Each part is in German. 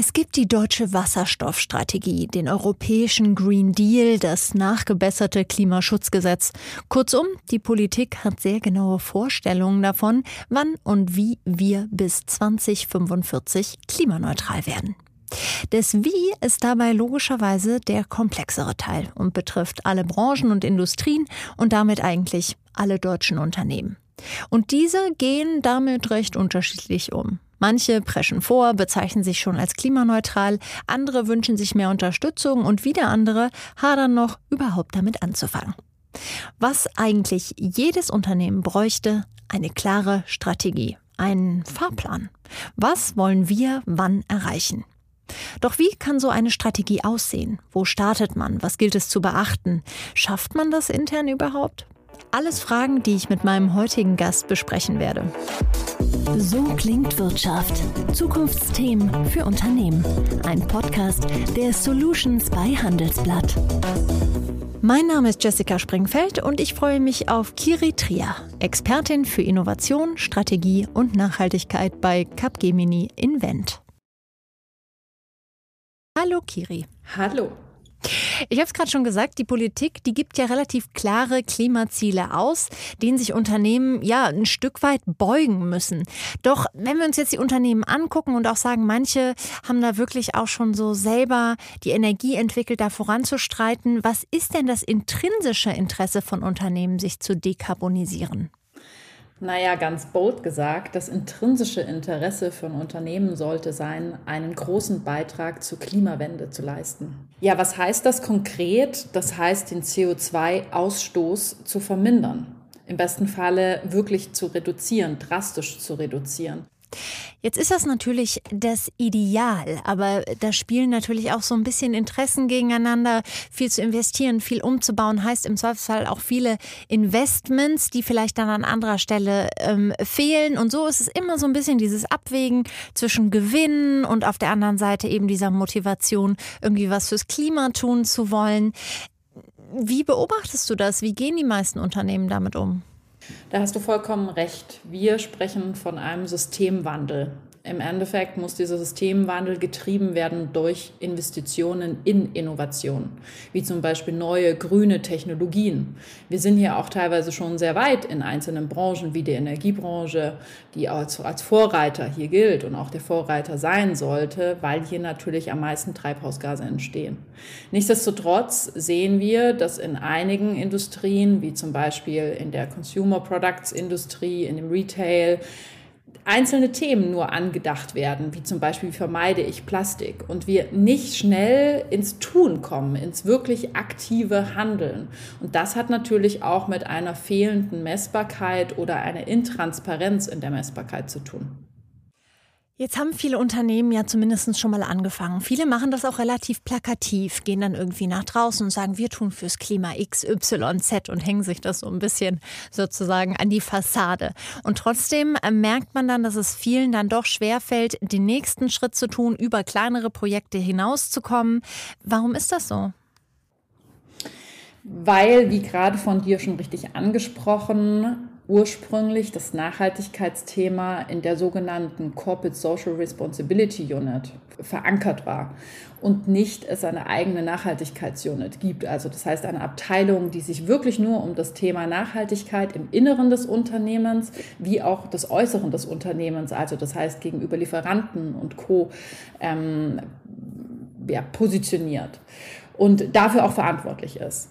Es gibt die deutsche Wasserstoffstrategie, den europäischen Green Deal, das nachgebesserte Klimaschutzgesetz. Kurzum, die Politik hat sehr genaue Vorstellungen davon, wann und wie wir bis 2045 klimaneutral werden. Das Wie ist dabei logischerweise der komplexere Teil und betrifft alle Branchen und Industrien und damit eigentlich alle deutschen Unternehmen. Und diese gehen damit recht unterschiedlich um. Manche preschen vor, bezeichnen sich schon als klimaneutral, andere wünschen sich mehr Unterstützung und wieder andere hadern noch, überhaupt damit anzufangen. Was eigentlich jedes Unternehmen bräuchte, eine klare Strategie, einen Fahrplan. Was wollen wir wann erreichen? Doch wie kann so eine Strategie aussehen? Wo startet man? Was gilt es zu beachten? Schafft man das intern überhaupt? Alles Fragen, die ich mit meinem heutigen Gast besprechen werde. So klingt Wirtschaft. Zukunftsthemen für Unternehmen. Ein Podcast der Solutions bei Handelsblatt. Mein Name ist Jessica Springfeld und ich freue mich auf Kiri Trier, Expertin für Innovation, Strategie und Nachhaltigkeit bei Capgemini Invent. Hallo Kiri. Hallo. Ich habe es gerade schon gesagt, die Politik, die gibt ja relativ klare Klimaziele aus, denen sich Unternehmen ja ein Stück weit beugen müssen. Doch wenn wir uns jetzt die Unternehmen angucken und auch sagen, manche haben da wirklich auch schon so selber die Energie entwickelt, da voranzustreiten, was ist denn das intrinsische Interesse von Unternehmen, sich zu dekarbonisieren? Naja, ganz bold gesagt, das intrinsische Interesse von Unternehmen sollte sein, einen großen Beitrag zur Klimawende zu leisten. Ja, was heißt das konkret? Das heißt, den CO2-Ausstoß zu vermindern. Im besten Falle wirklich zu reduzieren, drastisch zu reduzieren. Jetzt ist das natürlich das Ideal, aber da spielen natürlich auch so ein bisschen Interessen gegeneinander. Viel zu investieren, viel umzubauen, heißt im Zweifelsfall auch viele Investments, die vielleicht dann an anderer Stelle ähm, fehlen. Und so ist es immer so ein bisschen dieses Abwägen zwischen Gewinn und auf der anderen Seite eben dieser Motivation, irgendwie was fürs Klima tun zu wollen. Wie beobachtest du das? Wie gehen die meisten Unternehmen damit um? Da hast du vollkommen recht. Wir sprechen von einem Systemwandel. Im Endeffekt muss dieser Systemwandel getrieben werden durch Investitionen in Innovation, wie zum Beispiel neue grüne Technologien. Wir sind hier auch teilweise schon sehr weit in einzelnen Branchen, wie die Energiebranche, die als, als Vorreiter hier gilt und auch der Vorreiter sein sollte, weil hier natürlich am meisten Treibhausgase entstehen. Nichtsdestotrotz sehen wir, dass in einigen Industrien, wie zum Beispiel in der Consumer Products Industrie, in dem Retail, einzelne Themen nur angedacht werden, wie zum Beispiel, vermeide ich Plastik, und wir nicht schnell ins Tun kommen, ins wirklich aktive Handeln. Und das hat natürlich auch mit einer fehlenden Messbarkeit oder einer Intransparenz in der Messbarkeit zu tun. Jetzt haben viele Unternehmen ja zumindest schon mal angefangen. Viele machen das auch relativ plakativ, gehen dann irgendwie nach draußen und sagen, wir tun fürs Klima X, Y, Z und hängen sich das so ein bisschen sozusagen an die Fassade. Und trotzdem äh, merkt man dann, dass es vielen dann doch schwerfällt, den nächsten Schritt zu tun, über kleinere Projekte hinauszukommen. Warum ist das so? Weil, wie gerade von dir schon richtig angesprochen, ursprünglich das Nachhaltigkeitsthema in der sogenannten Corporate Social Responsibility Unit verankert war und nicht es eine eigene Nachhaltigkeitsunit gibt. Also das heißt eine Abteilung, die sich wirklich nur um das Thema Nachhaltigkeit im Inneren des Unternehmens wie auch des Äußeren des Unternehmens, also das heißt gegenüber Lieferanten und Co. Ähm, ja, positioniert und dafür auch verantwortlich ist.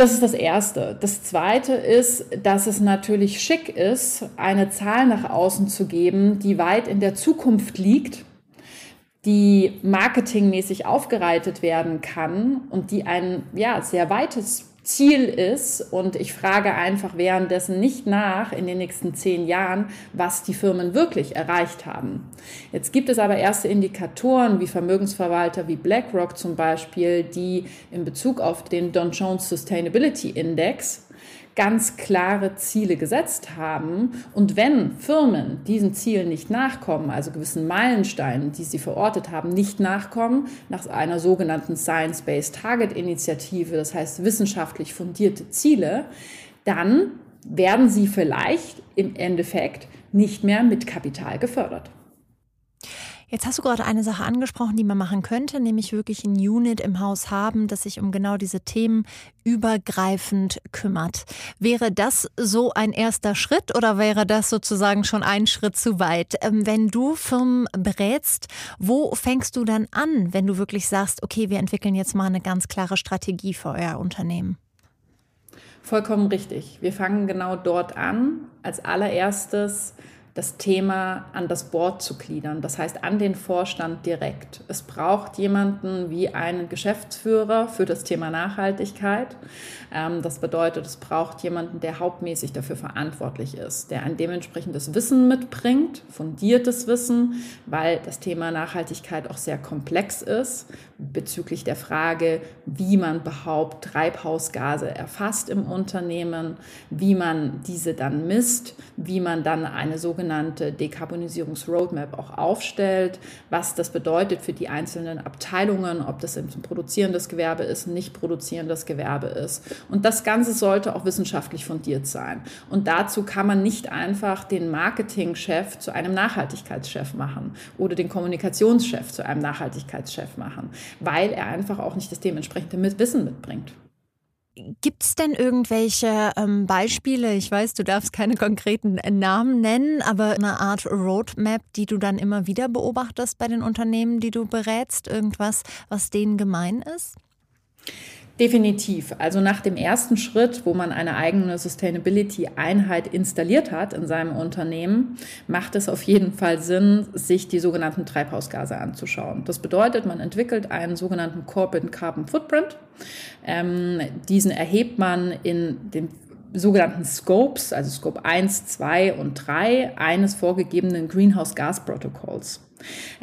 Das ist das Erste. Das Zweite ist, dass es natürlich schick ist, eine Zahl nach außen zu geben, die weit in der Zukunft liegt, die marketingmäßig aufgereitet werden kann und die ein ja, sehr weites Ziel ist. Und ich frage einfach währenddessen nicht nach in den nächsten zehn Jahren, was die Firmen wirklich erreicht haben. Jetzt gibt es aber erste Indikatoren wie Vermögensverwalter wie BlackRock zum Beispiel, die in Bezug auf den Don Jones Sustainability Index ganz klare Ziele gesetzt haben. Und wenn Firmen diesen Zielen nicht nachkommen, also gewissen Meilensteinen, die sie verortet haben, nicht nachkommen, nach einer sogenannten Science-Based Target Initiative, das heißt wissenschaftlich fundierte Ziele, dann werden sie vielleicht im Endeffekt nicht mehr mit Kapital gefördert. Jetzt hast du gerade eine Sache angesprochen, die man machen könnte, nämlich wirklich ein Unit im Haus haben, das sich um genau diese Themen übergreifend kümmert. Wäre das so ein erster Schritt oder wäre das sozusagen schon ein Schritt zu weit? Ähm, wenn du Firmen berätst, wo fängst du dann an, wenn du wirklich sagst, okay, wir entwickeln jetzt mal eine ganz klare Strategie für euer Unternehmen? Vollkommen richtig. Wir fangen genau dort an. Als allererstes das Thema an das Board zu gliedern, das heißt an den Vorstand direkt. Es braucht jemanden wie einen Geschäftsführer für das Thema Nachhaltigkeit. Ähm, das bedeutet, es braucht jemanden, der hauptmäßig dafür verantwortlich ist, der ein dementsprechendes Wissen mitbringt, fundiertes Wissen, weil das Thema Nachhaltigkeit auch sehr komplex ist bezüglich der Frage, wie man überhaupt Treibhausgase erfasst im Unternehmen, wie man diese dann misst, wie man dann eine sogenannte sogenannte Dekarbonisierungsroadmap auch aufstellt, was das bedeutet für die einzelnen Abteilungen, ob das ein produzierendes Gewerbe ist, nicht produzierendes Gewerbe ist. Und das Ganze sollte auch wissenschaftlich fundiert sein. Und dazu kann man nicht einfach den Marketingchef zu einem Nachhaltigkeitschef machen oder den Kommunikationschef zu einem Nachhaltigkeitschef machen, weil er einfach auch nicht das dementsprechende Wissen mitbringt. Gibt es denn irgendwelche ähm, Beispiele? Ich weiß, du darfst keine konkreten Namen nennen, aber eine Art Roadmap, die du dann immer wieder beobachtest bei den Unternehmen, die du berätst? Irgendwas, was denen gemein ist? Definitiv. Also nach dem ersten Schritt, wo man eine eigene Sustainability-Einheit installiert hat in seinem Unternehmen, macht es auf jeden Fall Sinn, sich die sogenannten Treibhausgase anzuschauen. Das bedeutet, man entwickelt einen sogenannten Corporate Carbon Footprint. Ähm, diesen erhebt man in den sogenannten Scopes, also Scope 1, 2 und 3 eines vorgegebenen Greenhouse Gas Protokolls.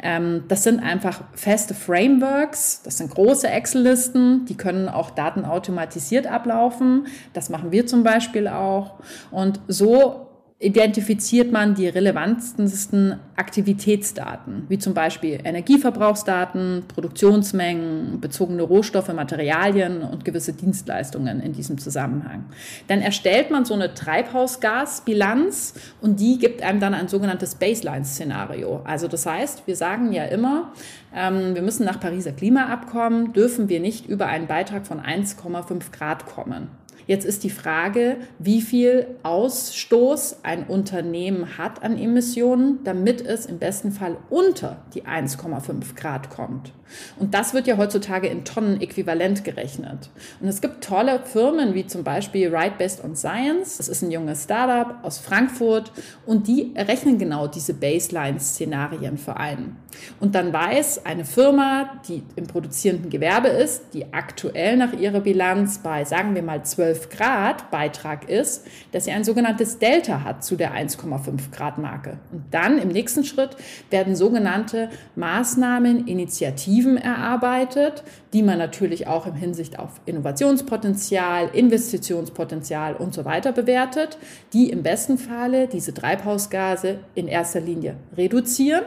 Ähm, das sind einfach feste Frameworks, das sind große Excel-Listen, die können auch datenautomatisiert ablaufen. Das machen wir zum Beispiel auch. Und so identifiziert man die relevantesten Aktivitätsdaten, wie zum Beispiel Energieverbrauchsdaten, Produktionsmengen, bezogene Rohstoffe, Materialien und gewisse Dienstleistungen in diesem Zusammenhang. Dann erstellt man so eine Treibhausgasbilanz und die gibt einem dann ein sogenanntes Baseline-Szenario. Also das heißt, wir sagen ja immer, ähm, wir müssen nach Pariser Klimaabkommen, dürfen wir nicht über einen Beitrag von 1,5 Grad kommen. Jetzt ist die Frage, wie viel Ausstoß ein Unternehmen hat an Emissionen, damit es im besten Fall unter die 1,5 Grad kommt. Und das wird ja heutzutage in Tonnen äquivalent gerechnet. Und es gibt tolle Firmen wie zum Beispiel Right Based on Science. Das ist ein junges Startup aus Frankfurt und die errechnen genau diese Baseline-Szenarien für einen. Und dann weiß eine Firma, die im produzierenden Gewerbe ist, die aktuell nach ihrer Bilanz bei, sagen wir mal, 12 12 Grad Beitrag ist, dass sie ein sogenanntes Delta hat zu der 1,5 Grad Marke. Und dann im nächsten Schritt werden sogenannte Maßnahmen, Initiativen erarbeitet, die man natürlich auch im Hinsicht auf Innovationspotenzial, Investitionspotenzial und so weiter bewertet, die im besten Falle diese Treibhausgase in erster Linie reduzieren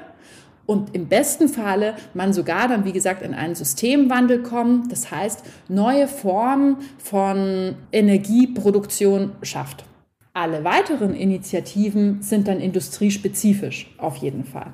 und im besten Falle man sogar dann, wie gesagt, in einen Systemwandel kommt, das heißt neue Formen von Energieproduktion schafft. Alle weiteren Initiativen sind dann industriespezifisch auf jeden Fall.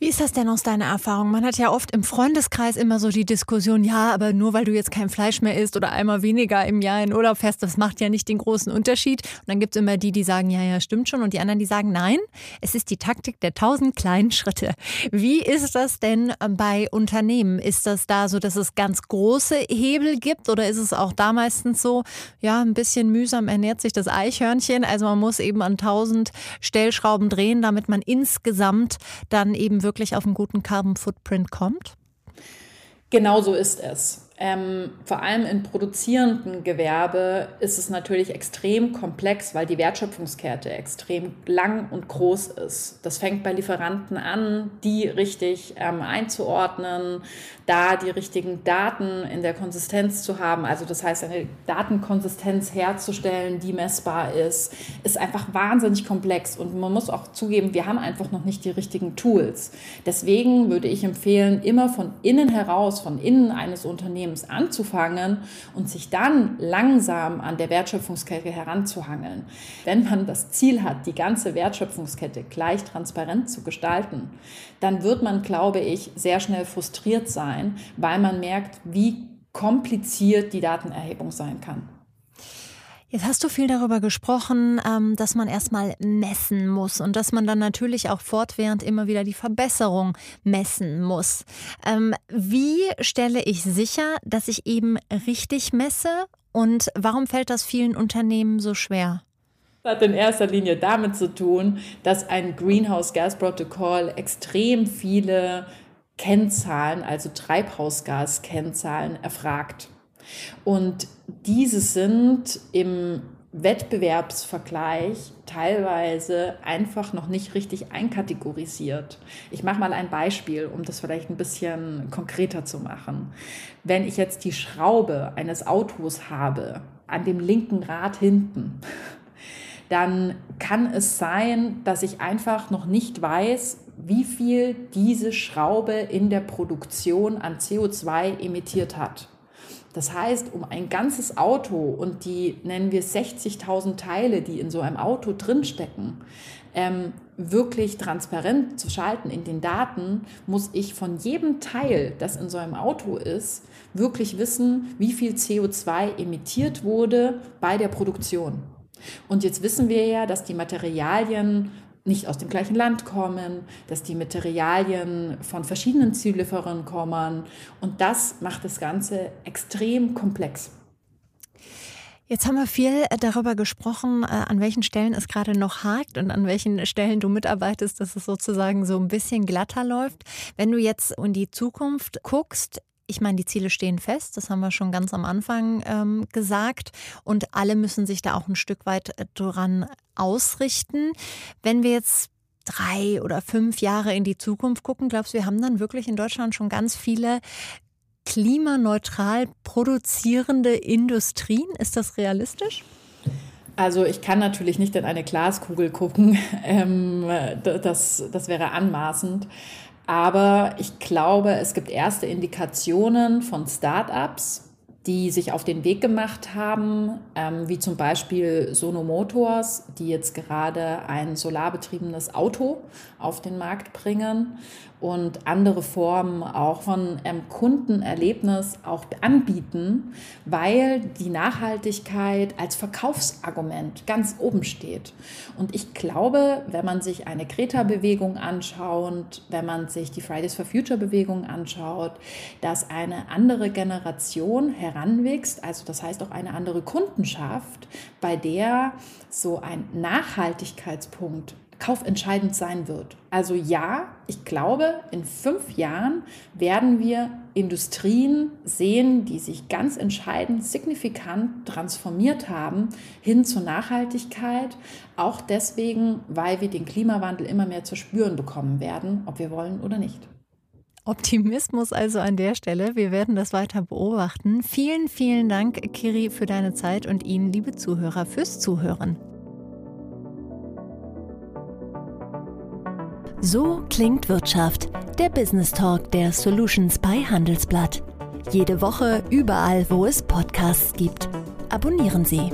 Wie ist das denn aus deiner Erfahrung? Man hat ja oft im Freundeskreis immer so die Diskussion, ja, aber nur weil du jetzt kein Fleisch mehr isst oder einmal weniger im Jahr in Urlaub fährst, das macht ja nicht den großen Unterschied. Und dann gibt es immer die, die sagen, ja, ja, stimmt schon. Und die anderen, die sagen, nein, es ist die Taktik der tausend kleinen Schritte. Wie ist das denn bei Unternehmen? Ist das da so, dass es ganz große Hebel gibt oder ist es auch da meistens so, ja, ein bisschen mühsam ernährt sich das Eichhörnchen? Also man muss eben an tausend Stellschrauben drehen, damit man insgesamt dann eben wirklich wirklich auf einen guten Carbon Footprint kommt? Genau so ist es. Ähm, vor allem im produzierenden Gewerbe ist es natürlich extrem komplex, weil die Wertschöpfungskette extrem lang und groß ist. Das fängt bei Lieferanten an, die richtig ähm, einzuordnen, da die richtigen Daten in der Konsistenz zu haben. Also das heißt, eine Datenkonsistenz herzustellen, die messbar ist, ist einfach wahnsinnig komplex. Und man muss auch zugeben, wir haben einfach noch nicht die richtigen Tools. Deswegen würde ich empfehlen, immer von innen heraus, von innen eines Unternehmens, Unternehmens anzufangen und sich dann langsam an der Wertschöpfungskette heranzuhangeln. Wenn man das Ziel hat, die ganze Wertschöpfungskette gleich transparent zu gestalten, dann wird man, glaube ich, sehr schnell frustriert sein, weil man merkt, wie kompliziert die Datenerhebung sein kann. Jetzt hast du viel darüber gesprochen, ähm, dass man erstmal messen muss und dass man dann natürlich auch fortwährend immer wieder die Verbesserung messen muss. Ähm, wie stelle ich sicher, dass ich eben richtig messe und warum fällt das vielen Unternehmen so schwer? Das hat in erster Linie damit zu tun, dass ein Greenhouse-Gas-Protokoll extrem viele Kennzahlen, also Treibhausgaskennzahlen, erfragt. Und diese sind im Wettbewerbsvergleich teilweise einfach noch nicht richtig einkategorisiert. Ich mache mal ein Beispiel, um das vielleicht ein bisschen konkreter zu machen. Wenn ich jetzt die Schraube eines Autos habe, an dem linken Rad hinten, dann kann es sein, dass ich einfach noch nicht weiß, wie viel diese Schraube in der Produktion an CO2 emittiert hat. Das heißt, um ein ganzes Auto und die nennen wir 60.000 Teile, die in so einem Auto drinstecken, ähm, wirklich transparent zu schalten in den Daten, muss ich von jedem Teil, das in so einem Auto ist, wirklich wissen, wie viel CO2 emittiert wurde bei der Produktion. Und jetzt wissen wir ja, dass die Materialien nicht aus dem gleichen Land kommen, dass die Materialien von verschiedenen Ziellieferern kommen. Und das macht das Ganze extrem komplex. Jetzt haben wir viel darüber gesprochen, äh, an welchen Stellen es gerade noch hakt und an welchen Stellen du mitarbeitest, dass es sozusagen so ein bisschen glatter läuft. Wenn du jetzt in die Zukunft guckst, ich meine, die Ziele stehen fest, das haben wir schon ganz am Anfang ähm, gesagt. Und alle müssen sich da auch ein Stück weit äh, dran ausrichten. Wenn wir jetzt drei oder fünf Jahre in die Zukunft gucken, glaubst du, wir haben dann wirklich in Deutschland schon ganz viele klimaneutral produzierende Industrien? Ist das realistisch? Also ich kann natürlich nicht in eine Glaskugel gucken. Ähm, das, das wäre anmaßend. Aber ich glaube, es gibt erste Indikationen von Startups, die sich auf den Weg gemacht haben, ähm, wie zum Beispiel Sono Motors, die jetzt gerade ein solarbetriebenes Auto auf den Markt bringen und andere Formen auch von ähm, Kundenerlebnis auch anbieten, weil die Nachhaltigkeit als Verkaufsargument ganz oben steht. Und ich glaube, wenn man sich eine Greta-Bewegung anschaut, wenn man sich die Fridays for Future-Bewegung anschaut, dass eine andere Generation heranwächst, also das heißt auch eine andere Kundenschaft, bei der so ein Nachhaltigkeitspunkt kaufentscheidend sein wird. Also ja, ich glaube, in fünf Jahren werden wir Industrien sehen, die sich ganz entscheidend, signifikant transformiert haben hin zur Nachhaltigkeit. Auch deswegen, weil wir den Klimawandel immer mehr zu spüren bekommen werden, ob wir wollen oder nicht. Optimismus also an der Stelle. Wir werden das weiter beobachten. Vielen, vielen Dank, Kiri, für deine Zeit und Ihnen, liebe Zuhörer, fürs Zuhören. So klingt Wirtschaft, der Business Talk der Solutions bei Handelsblatt. Jede Woche überall, wo es Podcasts gibt. Abonnieren Sie.